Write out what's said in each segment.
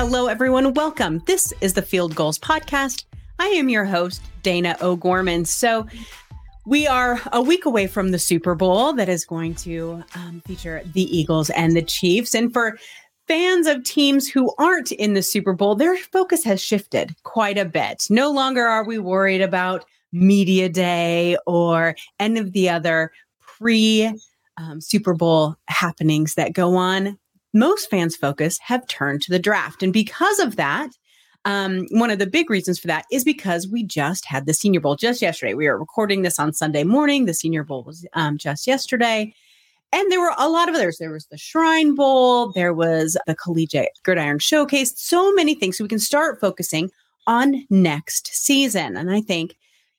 Hello, everyone. Welcome. This is the Field Goals Podcast. I am your host, Dana O'Gorman. So, we are a week away from the Super Bowl that is going to um, feature the Eagles and the Chiefs. And for fans of teams who aren't in the Super Bowl, their focus has shifted quite a bit. No longer are we worried about media day or any of the other pre um, Super Bowl happenings that go on. Most fans' focus have turned to the draft. And because of that, um, one of the big reasons for that is because we just had the Senior Bowl just yesterday. We are recording this on Sunday morning. The Senior Bowl was um, just yesterday. And there were a lot of others. There was the Shrine Bowl, there was the Collegiate Gridiron Showcase, so many things. So we can start focusing on next season. And I think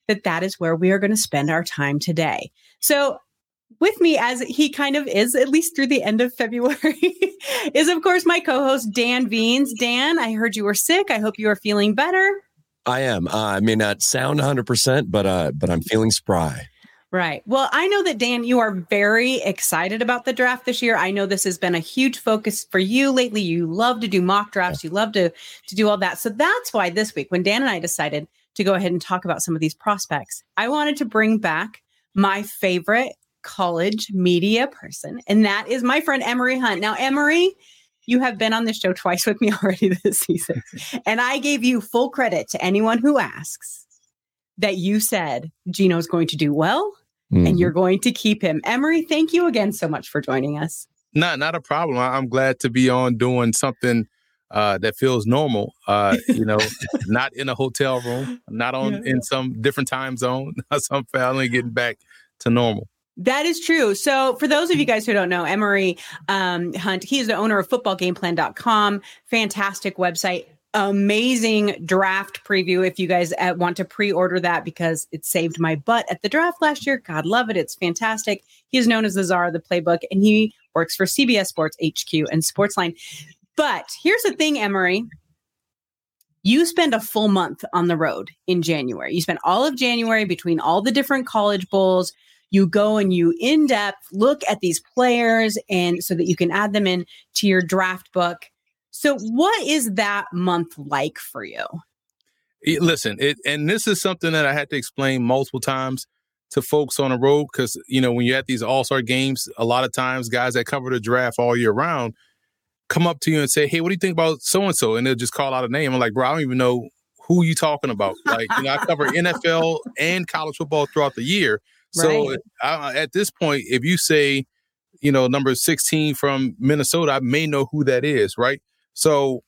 that that is where we are going to spend our time today. So with me as he kind of is at least through the end of February is of course my co-host Dan Veens. Dan, I heard you were sick. I hope you are feeling better. I am. Uh, I may not sound 100%, but uh but I'm feeling spry. Right. Well, I know that Dan, you are very excited about the draft this year. I know this has been a huge focus for you lately. You love to do mock drafts. You love to to do all that. So that's why this week when Dan and I decided to go ahead and talk about some of these prospects, I wanted to bring back my favorite college media person, and that is my friend Emory Hunt. Now, Emory, you have been on the show twice with me already this season, and I gave you full credit to anyone who asks that you said Geno's going to do well mm-hmm. and you're going to keep him. Emory, thank you again so much for joining us. Not, not a problem. I'm glad to be on doing something uh, that feels normal. Uh, you know, not in a hotel room, not on yeah. in some different time zone. some finally getting back to normal. That is true. So, for those of you guys who don't know, Emory um, Hunt, he is the owner of footballgameplan.com. Fantastic website. Amazing draft preview if you guys uh, want to pre order that because it saved my butt at the draft last year. God love it. It's fantastic. He is known as the czar of the playbook and he works for CBS Sports HQ and Sportsline. But here's the thing, Emory you spend a full month on the road in January. You spend all of January between all the different college bowls you go and you in depth look at these players and so that you can add them in to your draft book. So what is that month like for you? Listen, it, and this is something that I had to explain multiple times to folks on the road because you know when you're at these all-star games, a lot of times guys that cover the draft all year round come up to you and say, "Hey, what do you think about so and so?" And they'll just call out a name. I'm like, "Bro, I don't even know who you talking about." Like, you know, I cover NFL and college football throughout the year, so right. I, at this point, if you say, you know, number 16 from Minnesota, I may know who that is, right? So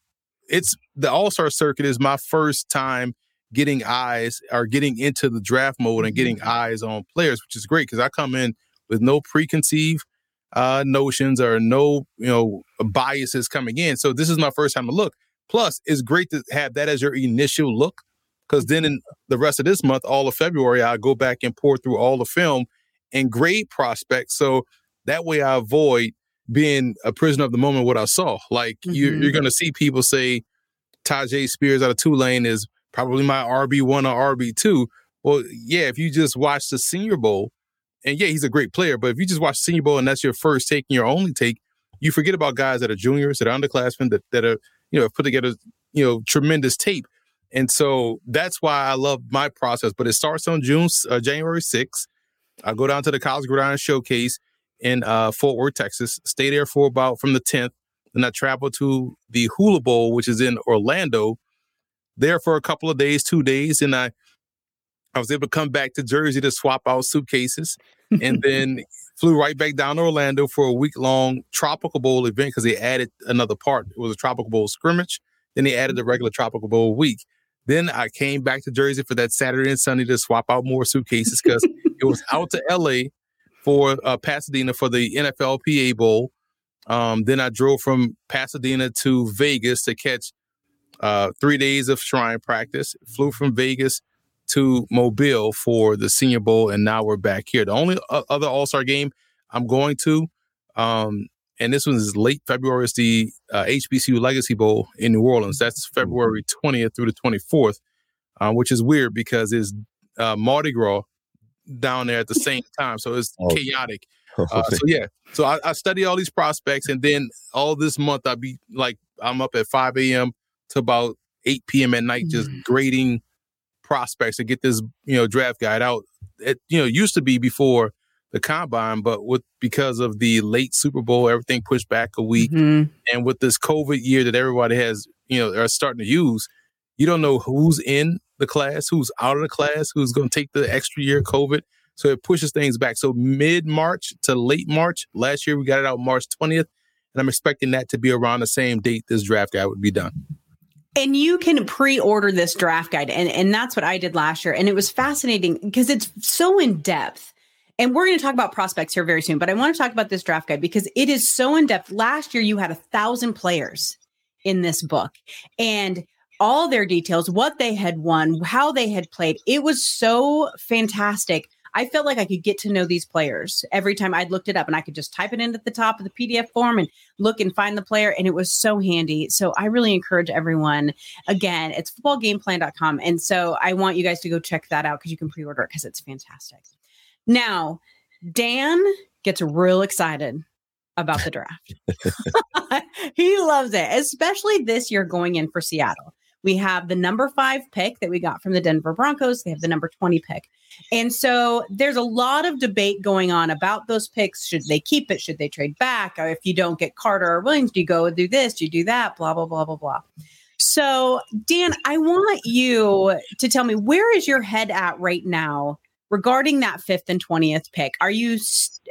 it's the All Star circuit is my first time getting eyes or getting into the draft mode and getting mm-hmm. eyes on players, which is great because I come in with no preconceived uh, notions or no, you know, biases coming in. So this is my first time to look. Plus, it's great to have that as your initial look because then in the rest of this month, all of February, I go back and pour through all the film and grade prospects. So that way I avoid being a prisoner of the moment what I saw. Like mm-hmm. you're, you're going to see people say Tyjae Spears out of Tulane is probably my RB1 or RB2. Well, yeah, if you just watch the Senior Bowl, and yeah, he's a great player, but if you just watch Senior Bowl and that's your first take and your only take, you forget about guys that are juniors, that are underclassmen, that, that are, you know, put together, you know, tremendous tape. And so that's why I love my process. But it starts on June, uh, January 6th. I go down to the College Gridiron Showcase in uh, Fort Worth, Texas. Stay there for about from the 10th. Then I travel to the Hula Bowl, which is in Orlando. There for a couple of days, two days, and I I was able to come back to Jersey to swap out suitcases, and then flew right back down to Orlando for a week long Tropical Bowl event because they added another part. It was a Tropical Bowl scrimmage. Then they added the regular Tropical Bowl week. Then I came back to Jersey for that Saturday and Sunday to swap out more suitcases because it was out to LA for uh, Pasadena for the NFLPA Bowl. Um, then I drove from Pasadena to Vegas to catch uh, three days of shrine practice. Flew from Vegas to Mobile for the Senior Bowl, and now we're back here. The only other All Star game I'm going to um, and this one is late February. It's the uh, HBCU Legacy Bowl in New Orleans. That's February 20th through the 24th, uh, which is weird because it's uh, Mardi Gras down there at the same time. So it's oh. chaotic. Uh, so yeah, so I, I, study all these prospects, and then all this month I be like, I'm up at 5 a.m. to about 8 p.m. at night, mm-hmm. just grading prospects to get this, you know, draft guide out. It, you know, used to be before the combine, but with because of the late Super Bowl, everything pushed back a week, mm-hmm. and with this COVID year that everybody has, you know, are starting to use, you don't know who's in the class, who's out of the class, who's going to take the extra year COVID. So it pushes things back. So mid March to late March. Last year we got it out March 20th, and I'm expecting that to be around the same date this draft guide would be done. And you can pre-order this draft guide, and and that's what I did last year, and it was fascinating because it's so in depth and we're going to talk about prospects here very soon, but I want to talk about this draft guide because it is so in depth. Last year, you had a thousand players in this book and all their details, what they had won, how they had played. It was so fantastic. I felt like I could get to know these players every time I'd looked it up and I could just type it in at the top of the PDF form and look and find the player. And it was so handy. So I really encourage everyone. Again, it's footballgameplan.com. And so I want you guys to go check that out because you can pre order it because it's fantastic. Now, Dan gets real excited about the draft. he loves it, especially this year going in for Seattle. We have the number five pick that we got from the Denver Broncos. They have the number 20 pick. And so there's a lot of debate going on about those picks. Should they keep it? Should they trade back? Or if you don't get Carter or Williams, do you go do this? Do you do that? Blah, blah, blah, blah, blah. So, Dan, I want you to tell me where is your head at right now regarding that fifth and 20th pick are you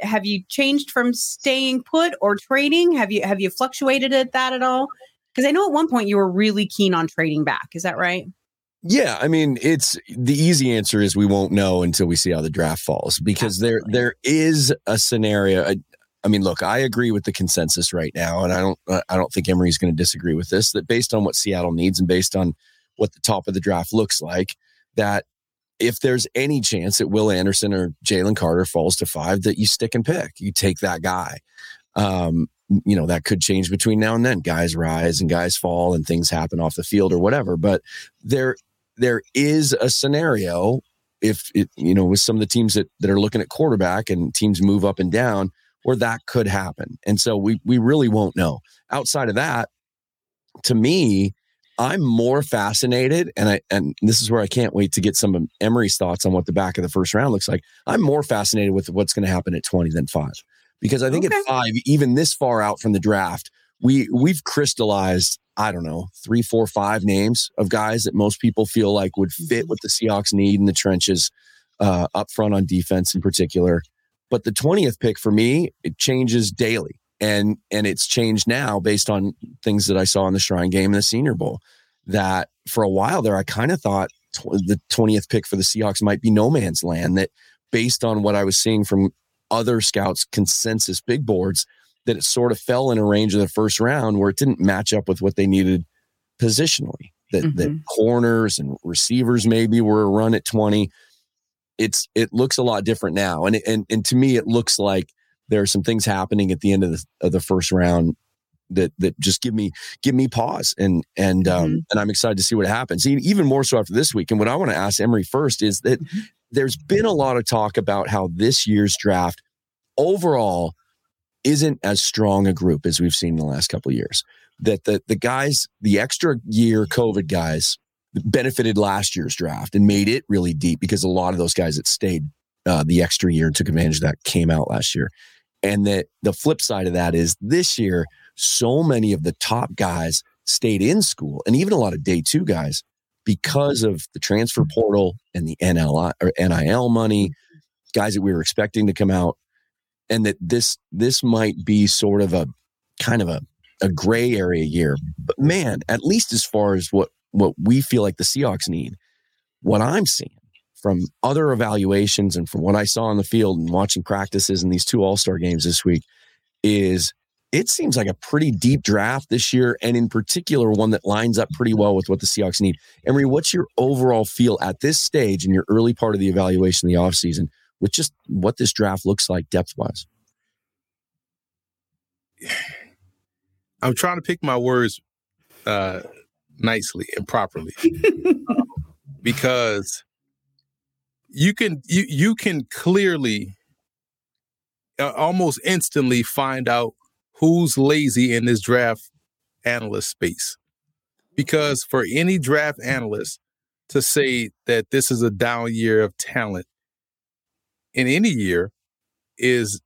have you changed from staying put or trading have you have you fluctuated at that at all because i know at one point you were really keen on trading back is that right yeah, I mean, it's the easy answer is we won't know until we see how the draft falls because Absolutely. there there is a scenario. I, I, mean, look, I agree with the consensus right now, and I don't I don't think Emory's going to disagree with this. That based on what Seattle needs and based on what the top of the draft looks like, that if there's any chance that Will Anderson or Jalen Carter falls to five, that you stick and pick. You take that guy. Um, you know, that could change between now and then. Guys rise and guys fall and things happen off the field or whatever. But there there is a scenario if it, you know, with some of the teams that, that are looking at quarterback and teams move up and down where that could happen. And so we we really won't know. Outside of that, to me, I'm more fascinated, and I and this is where I can't wait to get some of Emory's thoughts on what the back of the first round looks like. I'm more fascinated with what's going to happen at 20 than five, because I think okay. at five, even this far out from the draft, we we've crystallized I don't know three, four, five names of guys that most people feel like would fit mm-hmm. what the Seahawks need in the trenches, uh, up front on defense in particular. But the 20th pick for me, it changes daily and and it's changed now based on things that I saw in the Shrine Game and the Senior Bowl. That for a while there, I kind of thought tw- the twentieth pick for the Seahawks might be no man's land. That based on what I was seeing from other scouts' consensus big boards, that it sort of fell in a range of the first round where it didn't match up with what they needed positionally. That mm-hmm. that corners and receivers maybe were a run at twenty. It's it looks a lot different now, and and and to me, it looks like there are some things happening at the end of the of the first round that that just give me give me pause and and um mm-hmm. and I'm excited to see what happens. Even more so after this week. And what I want to ask Emory first is that mm-hmm. there's been a lot of talk about how this year's draft overall isn't as strong a group as we've seen in the last couple of years. That the the guys, the extra year COVID guys benefited last year's draft and made it really deep because a lot of those guys that stayed uh, the extra year and took advantage of that came out last year. And that the flip side of that is this year, so many of the top guys stayed in school and even a lot of day two guys because of the transfer portal and the NL or NIL money, guys that we were expecting to come out. And that this this might be sort of a kind of a, a gray area year. But man, at least as far as what what we feel like the Seahawks need, what I'm seeing from other evaluations and from what I saw on the field and watching practices in these two All Star games this week is it seems like a pretty deep draft this year, and in particular, one that lines up pretty well with what the Seahawks need. Emory, what's your overall feel at this stage in your early part of the evaluation of the offseason with just what this draft looks like depth wise? I'm trying to pick my words uh, nicely and properly because you can you you can clearly uh, almost instantly find out who's lazy in this draft analyst space. Because for any draft analyst to say that this is a down year of talent in any year is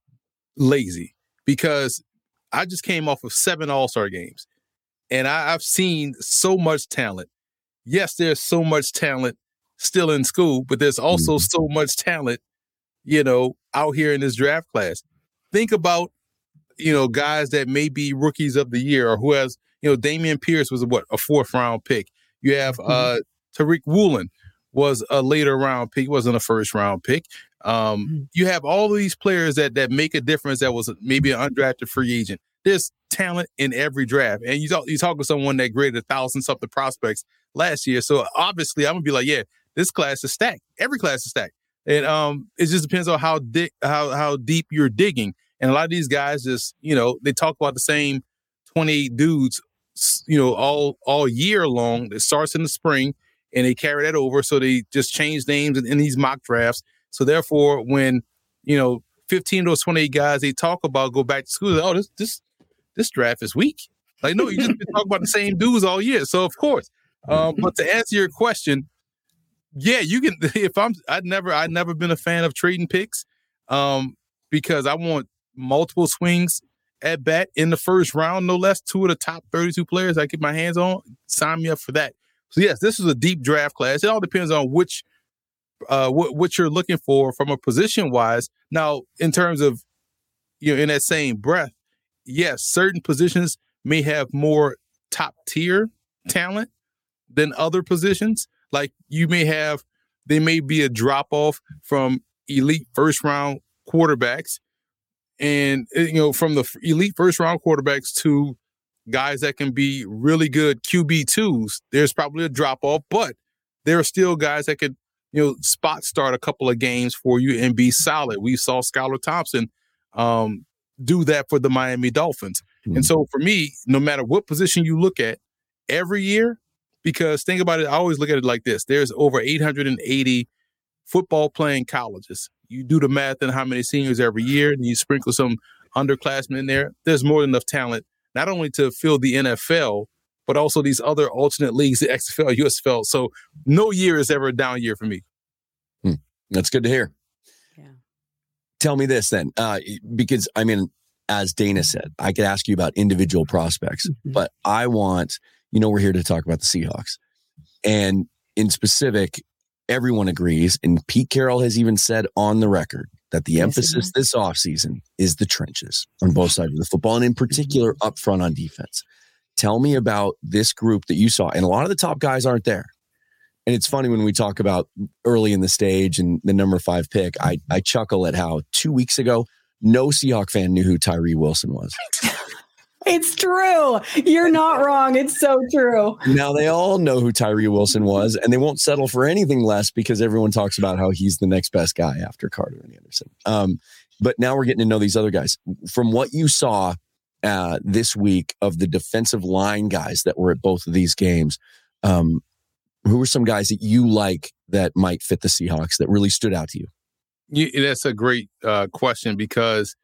lazy because I just came off of seven All Star games and I, have seen so much talent. Yes, there's so much talent still in school, but there's also mm-hmm. so much talent, you know, out here in this draft class. Think about, you know, guys that may be rookies of the year or who has, you know, Dameon Pierce was a, what, a fourth round pick. You have mm-hmm. uh Tariq Woolen was a later round pick, wasn't a first round pick. Um, mm-hmm. you have all these players that that make a difference that was maybe an undrafted free agent. There's talent in every draft. And you talk you talk with someone that graded a thousand something prospects last year. So obviously I'm gonna be like, yeah, this class is stacked. Every class is stacked. And um, it just depends on how di- how how deep you're digging. And a lot of these guys just, you know, they talk about the same 28 dudes, you know, all all year long. It starts in the spring and they carry that over. So they just change names in, in these mock drafts. So therefore, when, you know, 15 of those 28 guys they talk about go back to school, oh, this this this draft is weak. Like, no, you just been talking about the same dudes all year. So of course. Um, but to answer your question, yeah, you can. If I'm, I'd never, I'd never been a fan of trading picks, um, because I want multiple swings at bat in the first round, no less. Two of the top 32 players I get my hands on, sign me up for that. So yes, this is a deep draft class. It all depends on which, uh, what what you're looking for from a position wise. Now, in terms of, you know, in that same breath, yes, certain positions may have more top tier talent than other positions. Like you may have, there may be a drop off from elite first round quarterbacks, and eh, you know from the elite first round quarterbacks to guys that can be really good QB twos. There's probably a drop off, but there are still guys that could you know spot start a couple of games for you and be solid. We saw Skylar Thompson um, do that for the Miami Dolphins. Mm-hmm. And so for me, no matter what position you look at, every year because think about it, I always look at it like this there's over 880 football playing colleges. You do the math and how many seniors every year, and you sprinkle some underclassmen in there. There's more than enough talent, not only to fill the NFL, but also these other alternate leagues, the XFL, USFL. So no year is ever a down year for me. Hmm. That's good to hear. Yeah. Tell me this then, uh, because I mean, as Dana said, I could ask you about individual prospects, mm-hmm. but I want you know, we're here to talk about the Seahawks. And in specific, everyone agrees, and Pete Carroll has even said on the record that the yes, emphasis this offseason is the trenches on both sides of the football, and in particular mm-hmm. up front on defense. Tell me about this group that you saw. And a lot of the top guys aren't there. And it's funny when we talk about early in the stage and the number five pick, I, I chuckle at how two weeks ago, no Seahawk fan knew who Tyree Wilson was. It's true. You're not wrong. It's so true. Now they all know who Tyree Wilson was, and they won't settle for anything less because everyone talks about how he's the next best guy after Carter and Anderson. Um, but now we're getting to know these other guys. From what you saw uh, this week of the defensive line guys that were at both of these games, um, who are some guys that you like that might fit the Seahawks that really stood out to you? you that's a great uh, question because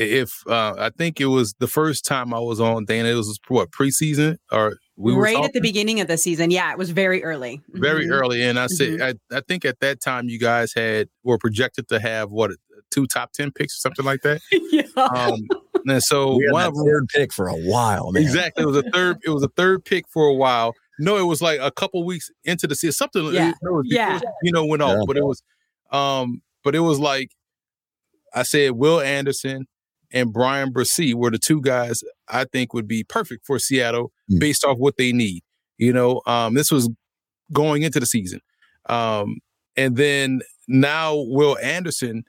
if uh, I think it was the first time I was on Dana, it was what preseason or we right at the beginning of the season. Yeah, it was very early. Very mm-hmm. early, and I said mm-hmm. I, I think at that time you guys had were projected to have what two top ten picks or something like that. yeah. Um, and so one of third pick for a while. Man. Exactly, it was a third. It was a third pick for a while. No, it was like a couple weeks into the season. Something. Yeah. Before, yeah. You know, went off, yeah. but it was. Um, but it was like I said, Will Anderson and Bryan Bresee were the two guys I think would be perfect for Seattle mm. based off what they need. You know, um, this was going into the season. Um, and then now Will Anderson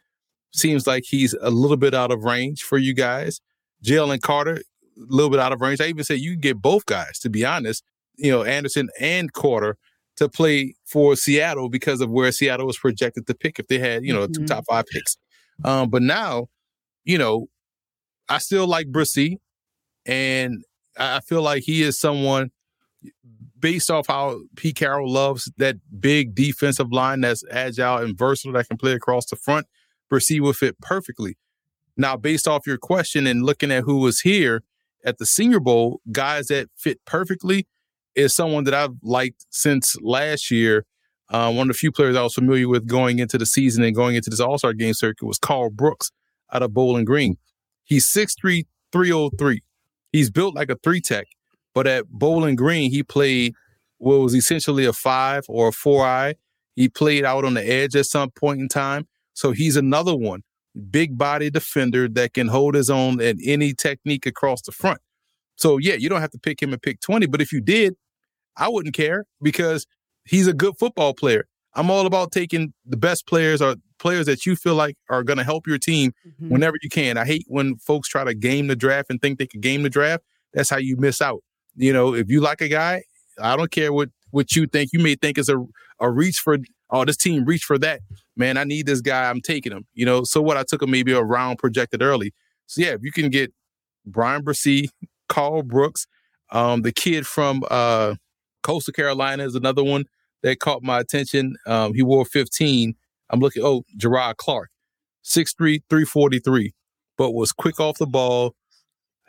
seems like he's a little bit out of range for you guys. Jalen Carter, a little bit out of range. I even say you can get both guys, to be honest, you know, Anderson and Carter to play for Seattle because of where Seattle was projected to pick if they had, you know, mm-hmm. two top five picks. Um, but now, you know, I still like Bresee, and I feel like he is someone based off how Pete Carroll loves that big defensive line that's agile and versatile that can play across the front. Bresee will fit perfectly. Now, based off your question and looking at who was here at the Senior Bowl, guys that fit perfectly, is someone that I've liked since last year. Uh, one of the few players I was familiar with going into the season and going into this All Star game circuit was Karl Brooks out of Bowling Green. He's 6'3, 303. He's built like a three tech, but at Bowling Green, he played what was essentially a five or a four eye. He played out on the edge at some point in time. So he's another one, big body defender that can hold his own at any technique across the front. So yeah, you don't have to pick him and pick 20, but if you did, I wouldn't care because he's a good football player. I'm all about taking the best players or players that you feel like are going to help your team mm-hmm. whenever you can. I hate when folks try to game the draft and think they can game the draft. That's how you miss out. You know, if you like a guy, I don't care what what you think. You may think is a a reach for oh this team reach for that. Man, I need this guy. I'm taking him. You know, so what I took him maybe a round projected early. So yeah, if you can get Bryan Bresee, Karl Brooks, um, the kid from uh, Coastal Carolina is another one that caught my attention. Um, he wore 15. I'm looking, oh, Jerrod Clark, 6'3, 343, but was quick off the ball,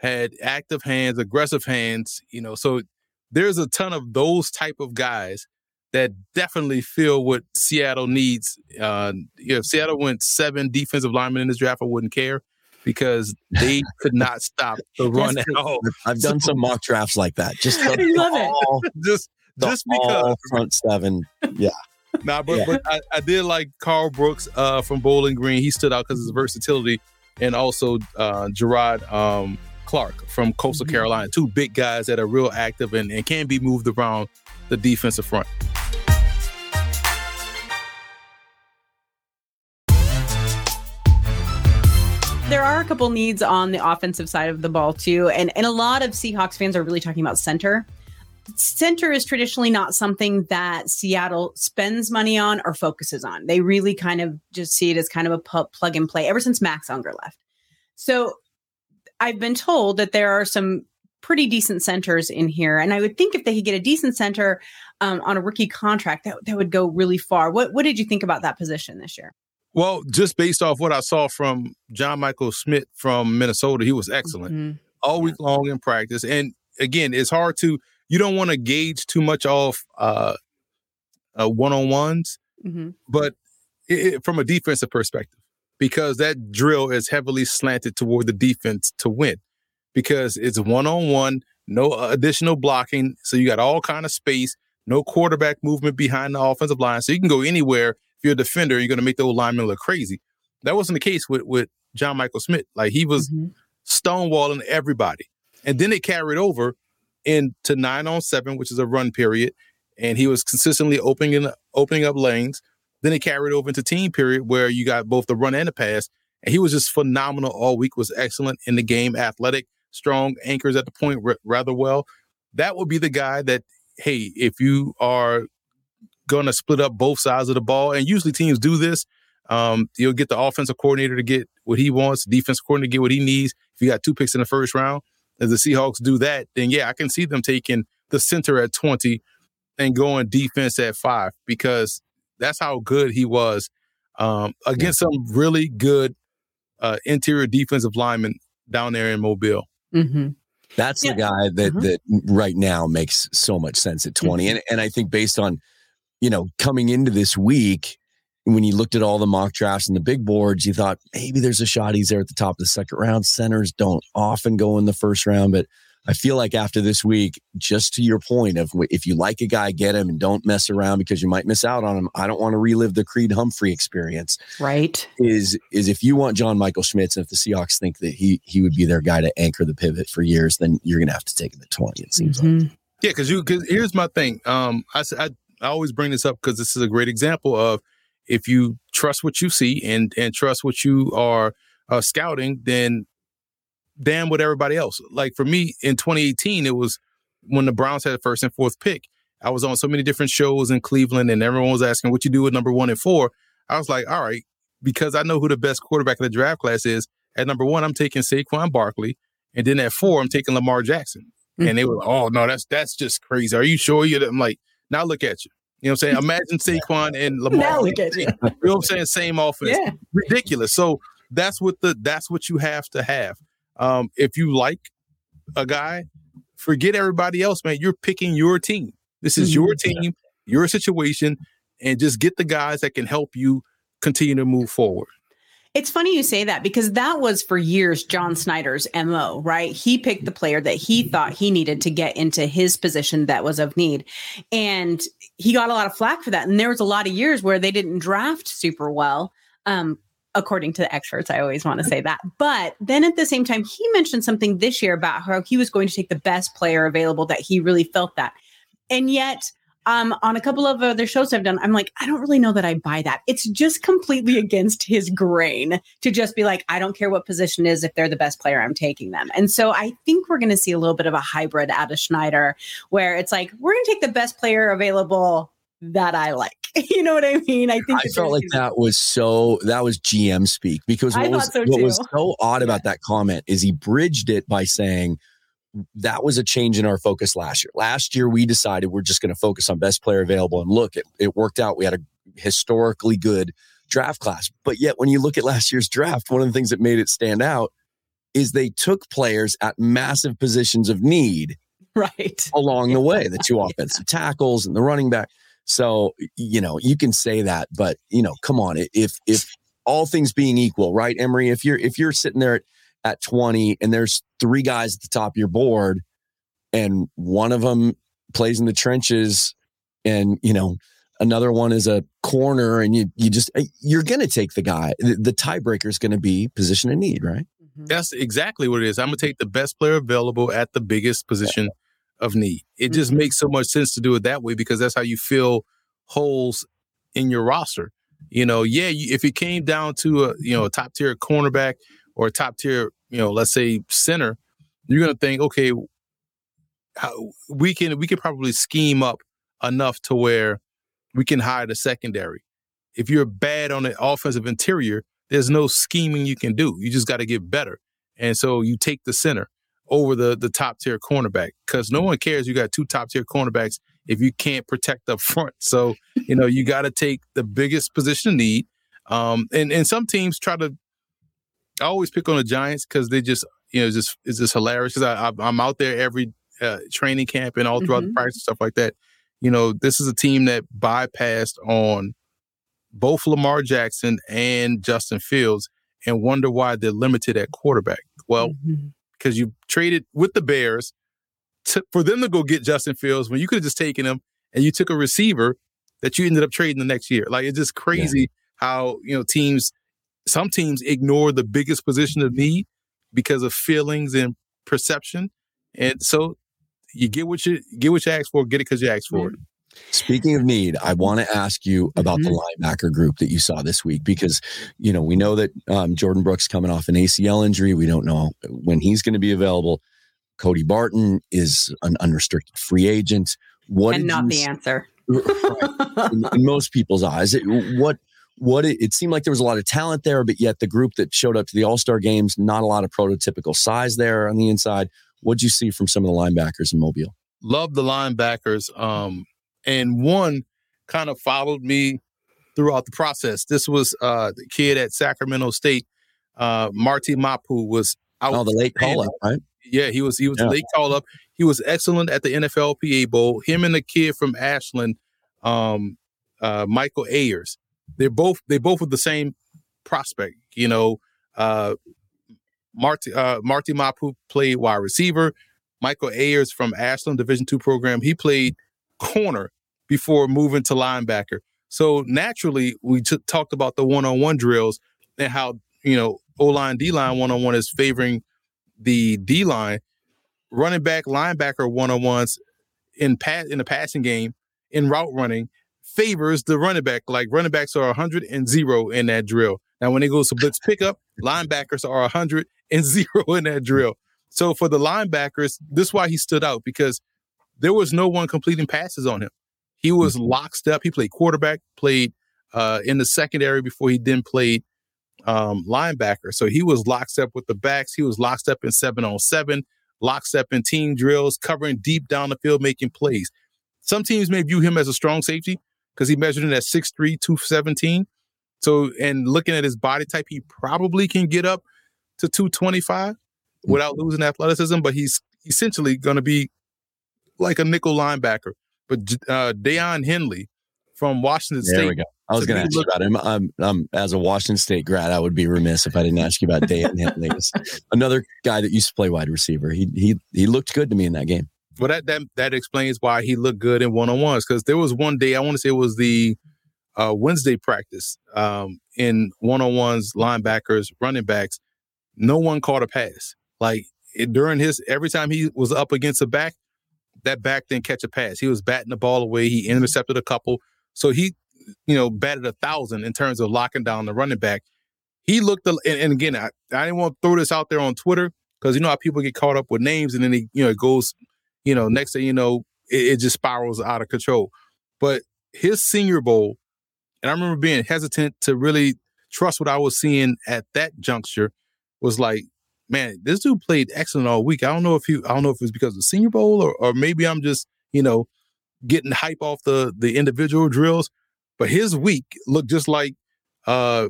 had active hands, aggressive hands, you know. So there's a ton of those type of guys that definitely feel what Seattle needs. Uh, if Seattle went seven defensive linemen in this draft, I wouldn't care because they could not stop the run at all. I've done so, some mock drafts like that. Just I love all, it. Just just because front seven. Yeah. Nah, but, yeah. but I, I, did like Karl Brooks uh, from Bowling Green. He stood out because of his versatility, and also uh, Jerrod um, Clark from Coastal mm-hmm. Carolina. Two big guys that are real active and, and can be moved around the defensive front. there are a couple needs on the offensive side of the ball too, and and a lot of Seahawks fans are really talking about center. Center is traditionally not something that Seattle spends money on or focuses on. They really kind of just see it as kind of a pu- plug and play ever since Max Unger left. So I've been told that there are some pretty decent centers in here, and I would think if they could get a decent center um, on a rookie contract, that that would go really far. What what did you think about that position this year? Well, just based off what I saw from John Michael Schmitz from Minnesota, he was excellent mm-hmm. all week long in practice. And again, it's hard to you don't want to gauge too much off uh, uh one on ones, mm-hmm. but it, from a defensive perspective, because that drill is heavily slanted toward the defense to win, because it's one on one, no additional blocking, so you got all kind of space, no quarterback movement behind the offensive line, so you can go anywhere If you're a defender, you're going to make the old lineman look crazy. That wasn't the case with with John Michael Schmitz. Like he was mm-hmm. stonewalling everybody, and then it carried over into nine on seven, which is a run period, and he was consistently opening opening up lanes. Then it carried over into team period where you got both the run and the pass, and he was just phenomenal all week. Was excellent in the game, athletic, strong, anchors at the point r- rather well. That would be the guy that hey, if you are going to split up both sides of the ball. And usually teams do this. Um, you'll get the offensive coordinator to get what he wants, defense coordinator to get what he needs. If you got two picks in the first round, as the Seahawks do that, then yeah, I can see them taking the center at 20 and going defense at five because that's how good he was um, against some really good uh, interior defensive linemen down there in Mobile. Mm-hmm. That's yeah. the guy that mm-hmm. that right now makes so much sense at 20. Mm-hmm. And and I think based on you know, coming into this week, when you looked at all the mock drafts and the big boards, you thought maybe there's a shot he's there at the top of the second round. Centers don't often go in the first round, but I feel like after this week, just to your point of if you like a guy, get him and don't mess around because you might miss out on him. I don't want to relive the Creed Humphrey experience. Right. Is is if you want John Michael Schmitz, and if the Seahawks think that he he would be their guy to anchor the pivot for years, then you're gonna have to take him at 20, it seems mm-hmm. like. Yeah, because you because here's my thing. Um I, I I always bring this up because this is a great example of if you trust what you see and and trust what you are uh, scouting, then damn what everybody else. Like for me in 2018, it was when the Browns had the first and fourth pick. I was on so many different shows in Cleveland, and everyone was asking what you do with number one and four. I was like, all right, because I know who the best quarterback in the draft class is. At number one, I'm taking Saquon Barkley, and then at four, I'm taking Lamar Jackson. Mm-hmm. And they were, oh no, that's that's just crazy. Are you sure? You? I'm like, now look at you. You know what I'm saying? Imagine Saquon and Lamar. Now look at you. you know what I'm saying? Same offense. Yeah. Ridiculous. So that's what the that's what you have to have. Um, if you like a guy, forget everybody else, man. You're picking your team. This is your Mm-hmm. team, your situation, and just get the guys that can help you continue to move forward. It's funny you say that because that was for years John Schneider's MO, right? He picked the player that he thought he needed to get into his position that was of need. And he got a lot of flack for that. And there was a lot of years where they didn't draft super well. Um, according to the experts, I always want to say that. But then at the same time, he mentioned something this year about how he was going to take the best player available that he really felt that. And yet, um, on a couple of other shows I've done, I'm like, I don't really know that I buy that. It's just completely against his grain to just be like, I don't care what position is if they're the best player, I'm taking them. And so I think we're going to see a little bit of a hybrid out of Schneider, where it's like we're going to take the best player available that I like. You know what I mean? I think I felt like that was so that was GM speak because what was so what was so odd about that comment is he bridged it by saying that was a change in our focus last year. Last year we decided we're just going to focus on best player available and look it, it worked out. We had a historically good draft class. But yet when you look at last year's draft, one of the things that made it stand out is they took players at massive positions of need right. along the way, the two offensive tackles and the running back. So, you know, you can say that, but you know, come on. If if all things being equal, right, Emory, if you're if you're sitting there at, at 20 and there's three guys at the top of your board and one of them plays in the trenches and, you know, another one is a corner and you you just eh, you're going to take the guy. The, the tiebreaker is going to be position of need, right? Mm-hmm. That's exactly what it is. I'm gonna take the best player available at the biggest position of need. It just Mhm. makes so much sense to do it that way because that's how you fill holes in your roster. You know, yeah, you, if it came down to a you know a top tier cornerback or top tier, you know, let's say center, you're gonna think, okay, how, we can we can probably scheme up enough to where we can hide a secondary. If you're bad on the offensive interior, there's no scheming you can do. You just got to get better. And so you take the center over the the top tier cornerback because no one cares you got two top tier cornerbacks if you can't protect up front. So you know you got to take the biggest position need. Um, and and some teams try to. I always pick on the Giants because they just you know it's just it's just hilarious because I, I I'm out there every uh, training camp and all throughout the Mhm. practice stuff like that. You know this is a team that bypassed on both Lamar Jackson and Justin Fields and wonder why they're limited at quarterback. Well, because you traded with the Bears to, for them to go get Justin Fields when you could have just taken him and you took a receiver that you ended up trading the next year. Like it's just crazy how you know teams, some teams ignore the biggest position of need because of feelings and perception, and so you get what you get what you ask for, get it because you asked for it. Speaking of need, I want to ask you about the linebacker group that you saw this week because, you know, we know that um, Jordyn Brooks coming off an ACL injury. We don't know when he's going to be available. Cody Barton is an unrestricted free agent. What and not the s- answer. Right. in, in most people's eyes? It, what what it, it seemed like there was a lot of talent there, but yet the group that showed up to the All Star games, not a lot of prototypical size there on the inside. What'd you see from some of the linebackers in Mobile? love the linebackers. Um, and one kind of followed me throughout the process. This was uh, the kid at Sacramento State, uh, Marte Mapu was out. Oh, the late call up, right? Yeah, he was he was a Yeah. late call up. He was excellent at the NFLPA Bowl. Him and the kid from Ashland, um, uh, Michael Ayers. They're both they both were the same prospect. You know, uh, Marte uh, Marte Mapu played wide receiver. Michael Ayers from Ashland Division two program. He played corner before moving to linebacker. So naturally, we t- talked about the one on one drills and how you know O line D line one on one is favoring the D line. Running back linebacker one on ones in pass in the passing game in route running favors the running back. Like running backs are 100 and zero in that drill. Now, when it goes to blitz pickup, linebackers are 100 and zero in that drill. So for the linebackers, this is why he stood out because there was no one completing passes on him. He was lockstep. He played quarterback, played uh, in the secondary before he then played um, linebacker. So he was lockstep with the backs. He was lockstep in seven on seven, lockstep in team drills, covering deep down the field, making plays. Some teams may view him as a strong safety because he measured in at 6'3, 217. So, and looking at his body type, he probably can get up to 225 without losing athleticism, but he's essentially going to be like a nickel linebacker. But uh, Daiyan Henley from Washington there State. We go. I was going to ask you about him. I'm, I'm, as a Washington State grad, I would be remiss if I didn't ask you about Daiyan Henley. Another guy that used to play wide receiver. He he he looked good to me in that game. Well, that that that explains why he looked good in one on ones because there was one day I want to say it was the uh, Wednesday practice um, in one on ones, linebackers, running backs. No one caught a pass. Like it, during his every time he was up against a back, that back didn't catch a pass. He was batting the ball away. He intercepted a couple. So he, you know, batted a thousand in terms of locking down the running back. He looked, and, and again, I, I didn't want to throw this out there on Twitter because you know how people get caught up with names and then they, you know, it goes, you know, next thing you know, it, it just spirals out of control. But his Senior Bowl, and I remember being hesitant to really trust what I was seeing at that juncture, was like, man, this dude played excellent all week. I don't know if he, I don't know if it's because of the Senior Bowl or, or maybe I'm just, you know, getting hype off the the individual drills. But his week looked just like uh,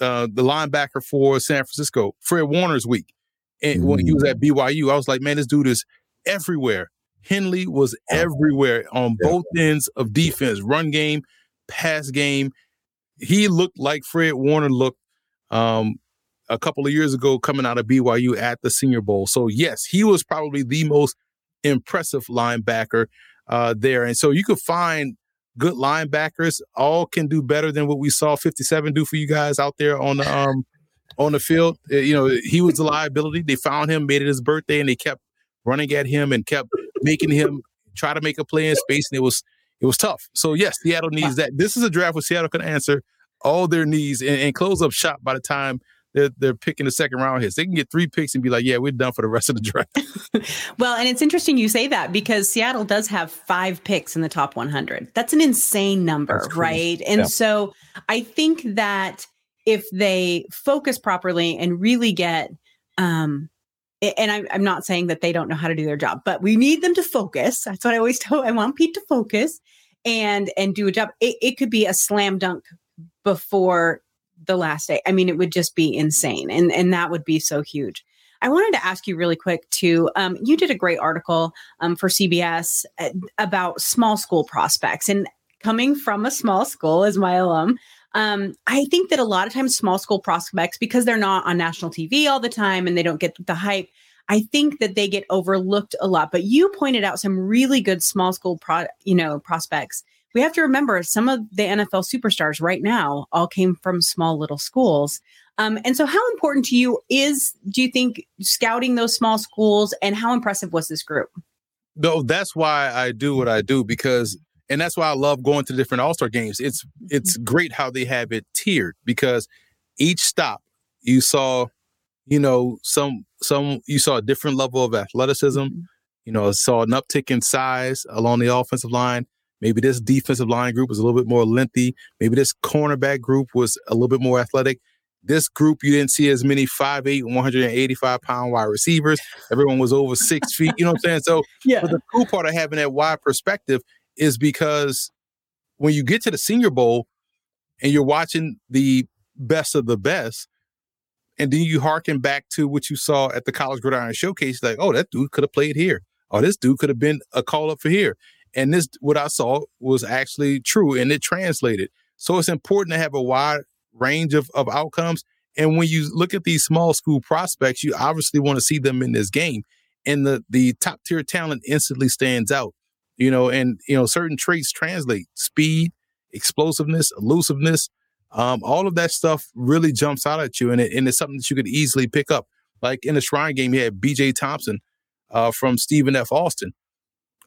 uh, the linebacker for San Francisco, Fred Warner's week. And when he was at BYU, I was like, man, this dude is everywhere. Henley was everywhere on both ends of defense, run game, pass game. He looked like Fred Warner looked um, a couple of years ago coming out of BYU at the Senior Bowl. So, yes, he was probably the most impressive linebacker uh, there. And so you could find good linebackers. All can do better than what we saw 57 do for you guys out there on the um, on the field. Uh, you know, he was a liability. They found him, made it his birthday, and they kept running at him and kept making him try to make a play in space. And it was it was tough. So yes, Seattle needs that. This is a draft where Seattle can answer all their needs and, and close up shop by the time they're, they're picking the second round hits. They can get three picks and be like, yeah, we're done for the rest of the draft. well, and it's interesting you say that because Seattle does have five picks in the top 100. That's an insane number, right? And yeah. so I think that if they focus properly and really get, um, and I'm, I'm not saying that they don't know how to do their job, but we need them to focus. That's what I always tell. I want Pete to focus and and do a job. It, it could be a slam dunk before the last day. I mean, it would just be insane. And, and that would be so huge. I wanted to ask you really quick too. Um, you did a great article um, for CBS uh, about small school prospects, and coming from a small school as my alum, um, I think that a lot of times small school prospects, because they're not on national TV all the time and they don't get the hype, I think that they get overlooked a lot. But you pointed out some really good small school pro, you know, prospects we have to remember some of the NFL superstars right now all came from small little schools. Um, and so, how important to you is, do you think, scouting those small schools and how impressive was this group? No, that's why I do what I do because, and that's why I love going to the different All Star games. It's it's mm-hmm. great how they have it tiered because each stop you saw, you know, some some you saw a different level of athleticism. Mm-hmm. You know, saw an uptick in size along the offensive line. Maybe this defensive line group was a little bit more lengthy. Maybe this cornerback group was a little bit more athletic. This group, you didn't see as many 5'8, 185 pound wide receivers. Everyone was over six feet. You know what I'm saying? So, yeah. but the cool part of having that wide perspective is because when you get to the Senior Bowl and you're watching the best of the best, and then you harken back to what you saw at the College Gridiron Showcase, like, oh, that dude could have played here. Oh, this dude could have been a call up for here. And this, what I saw was actually true and it translated. So it's important to have a wide range of, of outcomes. And when you look at these small school prospects, you obviously want to see them in this game. And the, the top tier talent instantly stands out, you know, and, you know, certain traits translate speed, explosiveness, elusiveness. Um, all of that stuff really jumps out at you. And, it, and it's something that you could easily pick up. Like in the Shrine game, you had BJ Thompson uh, from Stephen F. Austin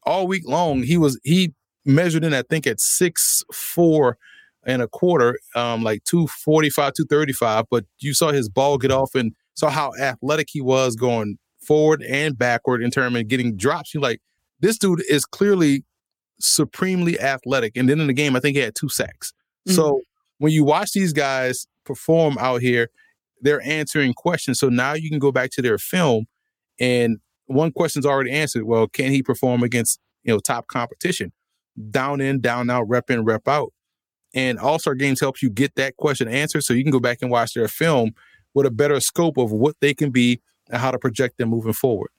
all week long, he was he measured in, I think, at six four and a quarter, um, like 245, 235. But you saw his ball get off and saw how athletic he was going forward and backward in terms of getting drops. You like, this dude is clearly supremely athletic. And then in the game, I think he had two sacks. Mm-hmm. So when you watch these guys perform out here, they're answering questions. So now you can go back to their film and one question's already answered. Well, can he perform against you know top competition? Down in, down out, rep in, rep out. And All Star Games helps you get that question answered, so you can go back and watch their film with a better scope of what they can be and how to project them moving forward.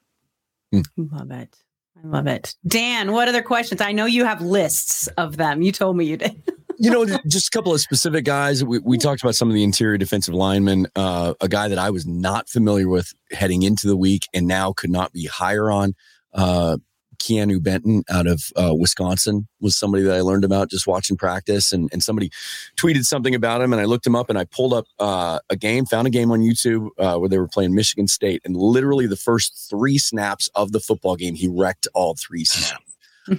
Hmm. Love it. I love it. Dan, what other questions? I know you have lists of them. You told me you did. you know, just a couple of specific guys. We, we talked about some of the interior defensive linemen. Uh, a guy that I was not familiar with heading into the week and now could not be higher on. Uh, Keanu Benton out of uh, Wisconsin was somebody that I learned about just watching practice, and, and somebody tweeted something about him, and I looked him up, and I pulled up uh, a game, found a game on YouTube uh, where they were playing Michigan State, and literally the first three snaps of the football game, he wrecked all three snaps.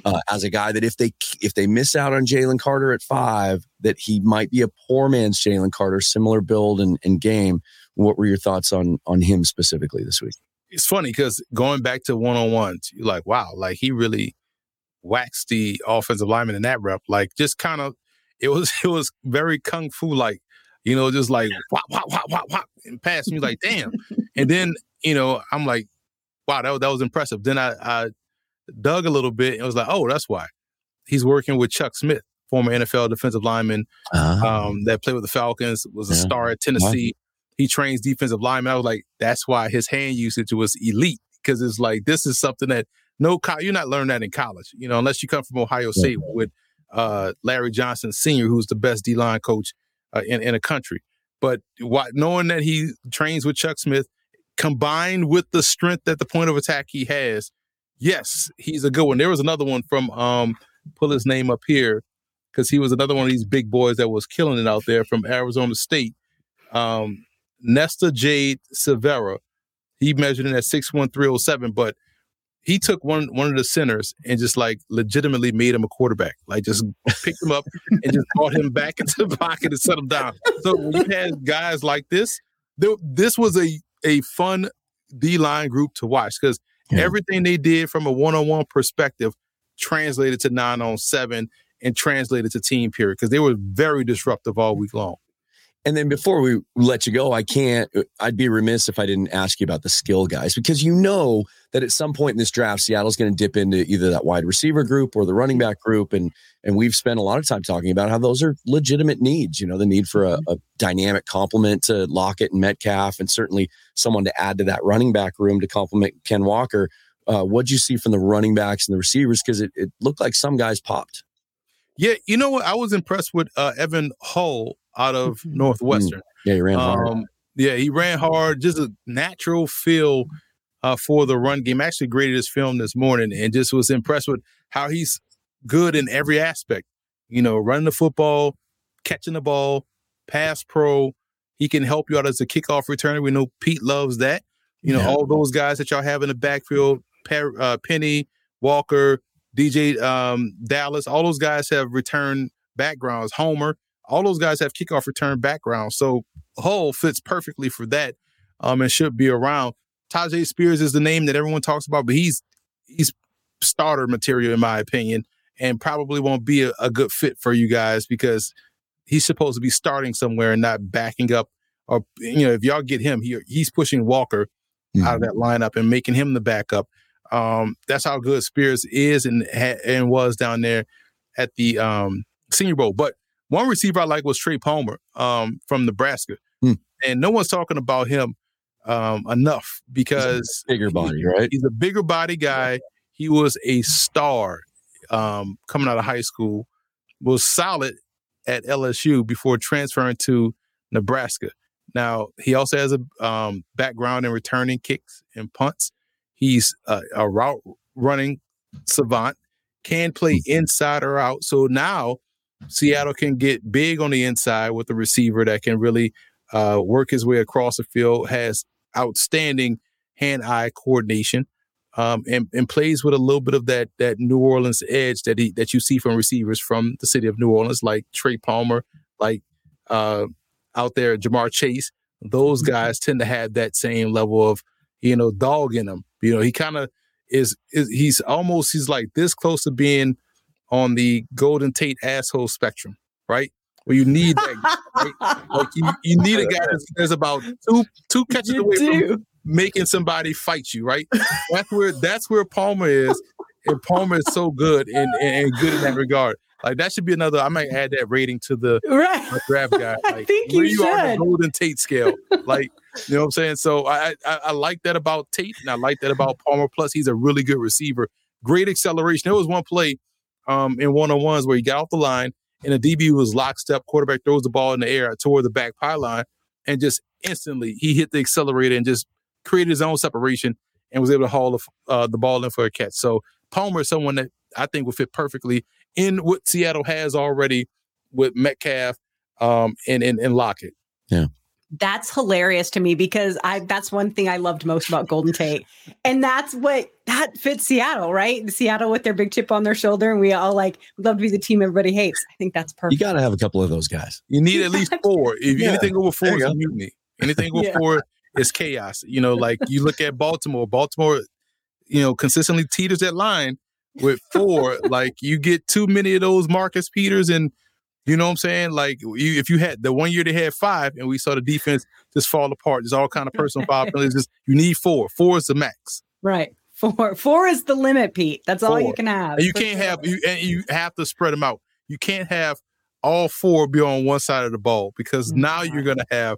Uh, as a guy that if they if they miss out on Jalen Carter at five, that he might be a poor man's Jalen Carter, similar build and, and game. What were your thoughts on on him specifically this week? It's funny because going back to one on ones, you're like, wow, like he really waxed the offensive lineman in that rep. Like just kind of, it was it was very kung fu like, you know, just like whop whop whop whop whop and pass me like damn. and then you know I'm like, wow, that that was impressive. Then I, I dug a little bit and was like, oh, that's why he's working with Chuck Smith, former NFL defensive lineman uh-huh. um, that played with the Falcons, was a yeah. star at Tennessee he trains defensive linemen. I was like, that's why his hand usage was elite because it's like this is something that no, co- you're not learning that in college, you know, unless you come from Ohio State yeah. with uh, Larry Johnson Sr., who's the best D line coach uh, in in a country. But what, knowing that he trains with Chuck Smith, combined with the strength at the point of attack he has, yes, he's a good one. There was another one from um, pull his name up here because he was another one of these big boys that was killing it out there from Arizona State. Um, Nesta Jade Silvera. He measured in at 6'1", but he took one one of the centers and just like legitimately made him a quarterback. Like just picked him up and just brought him back into the pocket and set him down. So when you had guys like this, this was a a fun D line group to watch because yeah. everything they did from a one on one perspective translated to nine on seven and translated to team period because they were very disruptive all week long. And then before we let you go, I can't, I'd be remiss if I didn't ask you about the skill guys because you know that at some point in this draft, Seattle's going to dip into either that wide receiver group or the running back group. And, and we've spent a lot of time talking about how those are legitimate needs, you know, the need for a, mm-hmm. a dynamic complement to Lockett and Metcalf, and certainly someone to add to that running back room to complement Ken Walker. Uh, what'd you see from the running backs and the receivers? Because it, it looked like some guys popped. Yeah, you know what? I was impressed with uh, Evan Hull out of mm-hmm. Northwestern. Yeah, he ran hard. Um, yeah, he ran hard. Just a natural feel uh, for the run game. Actually, graded his film this morning and just was impressed with how he's good in every aspect. You know, running the football, catching the ball, pass pro. He can help you out as a kickoff returner. We know Pete loves that. You know, yeah. all those guys that y'all have in the backfield, uh, Penny, Walker, DeeJay um, Dallas, all those guys have return backgrounds. Homer, all those guys have kickoff return background. So Hull fits perfectly for that um, and should be around. Tyjae Spears is the name that everyone talks about, but he's he's starter material in my opinion, and probably won't be a, a good fit for you guys because he's supposed to be starting somewhere and not backing up. Or you know, if y'all get him, he he's pushing Walker mm-hmm. out of that lineup and making him the backup. Um, that's how good Spears is and and was down there at the um, Senior Bowl. But one receiver I like was Trey Palmer um, from Nebraska, hmm. and no one's talking about him um, enough because bigger body, right? He's a bigger body guy. He was a star um, coming out of high school. Was solid at LSU before transferring to Nebraska. Now he also has a um, background in returning kicks and punts. He's a, a route running savant. Can play hmm. inside or out. So now Seattle can get big on the inside with a receiver that can really uh, work his way across the field, has outstanding hand-eye coordination, um, and, and plays with a little bit of that that New Orleans edge that he that you see from receivers from the city of New Orleans, like Trey Palmer, like uh, out there Ja'Marr Chase. Those mm-hmm. guys tend to have that same level of you know dog in them. You know, he kind of is, is he's almost he's like this close to being on the Golden Tate asshole spectrum, right? Where you need that, right? Like you, you need a guy that's, that's about two two catches you away do. from making somebody fight you, right? That's where that's where Palmer is, and Palmer is so good and, and good in that regard. Like that should be another. I might add that rating to the right. draft guy. Like, I think you, where you should. the Golden Tate scale. Like you know what I'm saying. So I, I I like that about Tate, and I like that about Palmer. Plus, he's a really good receiver. Great acceleration. There was one play um, in one on ones where he got off the line and the DB was lockstep. Quarterback throws the ball in the air toward the back pylon, and just instantly he hit the accelerator and just created his own separation and was able to haul the, uh, the ball in for a catch. So Palmer is someone that I think would fit perfectly in what Seattle has already with Metcalf um, and, and and Lockett. Yeah. That's hilarious to me because I that's one thing I loved most about Golden Tate. And that's what that fits Seattle, right? Seattle with their big chip on their shoulder and we all like love to be the team everybody hates. I think that's perfect. You got to have a couple of those guys. You need at least four. If Yeah. anything over four There is you a go. mutiny. Anything over Yeah. four is chaos. You know, like you look at Baltimore. Baltimore, you know, consistently teeters that line with four. like you get too many of those Marcus Peters and you know what I'm saying? Like you, if you had the one year they had five and we saw the defense just fall apart, there's all kind of personal foul penalties. Just you need four. Four is the max. Right. Four. Four is the limit, Pete. That's all you can have. And you can't sure. have you and you have to spread them out. You can't have all four be on one side of the ball because now you're gonna have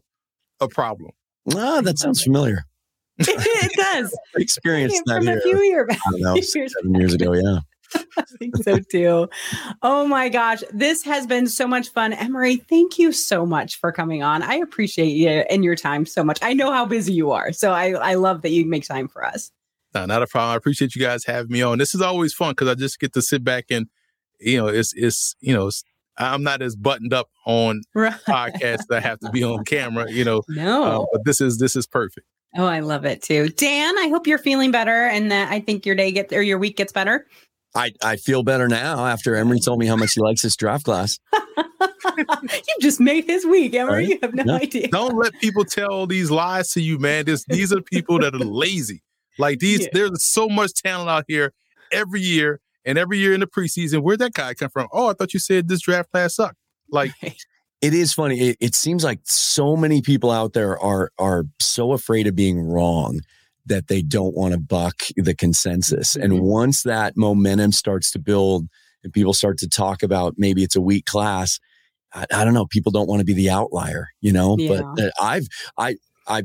a problem. Ah, that sounds familiar. it does. Experienced that From a few years back. I don't know, seven years ago. Yeah. I think so too. Oh my gosh. This has been so much fun. Emory, thank you so much for coming on. I appreciate you and your time so much. I know how busy you are. So I, I love that you make time for us. No, not a problem. I appreciate you guys having me on. This is always fun because I just get to sit back and, you know, it's it's you know, it's, I'm not as buttoned up on Right. podcasts that I have to be on camera, you know. No. Uh, but this is this is perfect. oh, I love it too. Dan, I hope you're feeling better and that I think your day gets or your week gets better. I, I feel better now after Emory told me how much he likes this draft class. you just made his week, Emory. Right? You have no Yeah. idea. Don't let people tell these lies to you, man. This, these are people that are lazy. Like these, Yeah. there's so much talent out here every year, and every year in the preseason. Where'd that guy come from? Oh, I thought you said this draft class sucked. Like, It is funny. It, it seems like so many people out there are are so afraid of being wrong that they don't want to buck the consensus. Mhm. And once that momentum starts to build and people start to talk about maybe it's a weak class, I, I don't know. People don't want to be the outlier, you know. Yeah. But uh, I've I I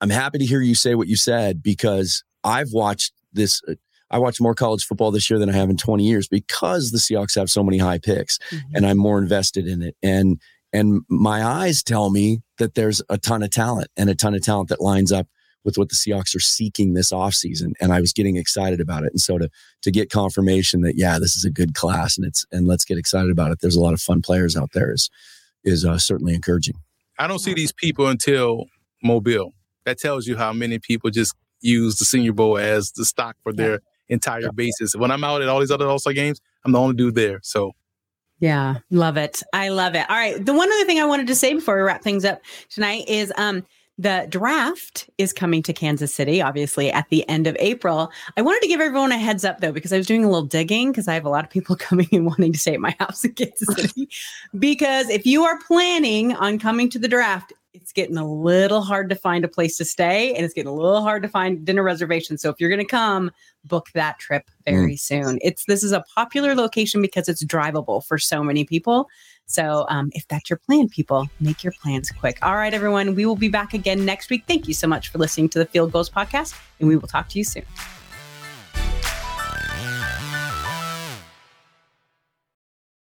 I'm happy to hear you say what you said because I've watched this. Uh, I watched more college football this year than I have in 20 years because the Seahawks have so many high picks and I'm more invested in it. And and my eyes tell me that there's a ton of talent and a ton of talent that lines up with what the Seahawks are seeking this offseason. And I was getting excited about it. And so to to get confirmation that yeah, this is a good class and it's and let's get excited about it. There's a lot of fun players out there is is uh, certainly encouraging. I don't see these people until Mobile. That tells you how many people just use the Senior Bowl as the stock for their entire Yeah. basis. When I'm out at all these other All Star games, I'm the only dude there. So Yeah, love it. I love it. All right. The one other thing I wanted to say before we wrap things up tonight is um the draft is coming to Kansas City, obviously, at the end of April. I wanted to give everyone a heads up though, because I was doing a little digging because I have a lot of people coming and wanting to stay at my house in Kansas City. because if you are planning on coming to the draft, it's getting a little hard to find a place to stay and it's getting a little hard to find dinner reservations. So if you're going to come, book that trip very mm. soon. It's this is a popular location because it's drivable for so many people. So um, if that's your plan, people, make your plans quick. All right, everyone, we will be back again next week. Thank you so much for listening to the Field Goals podcast, and we will talk to you soon.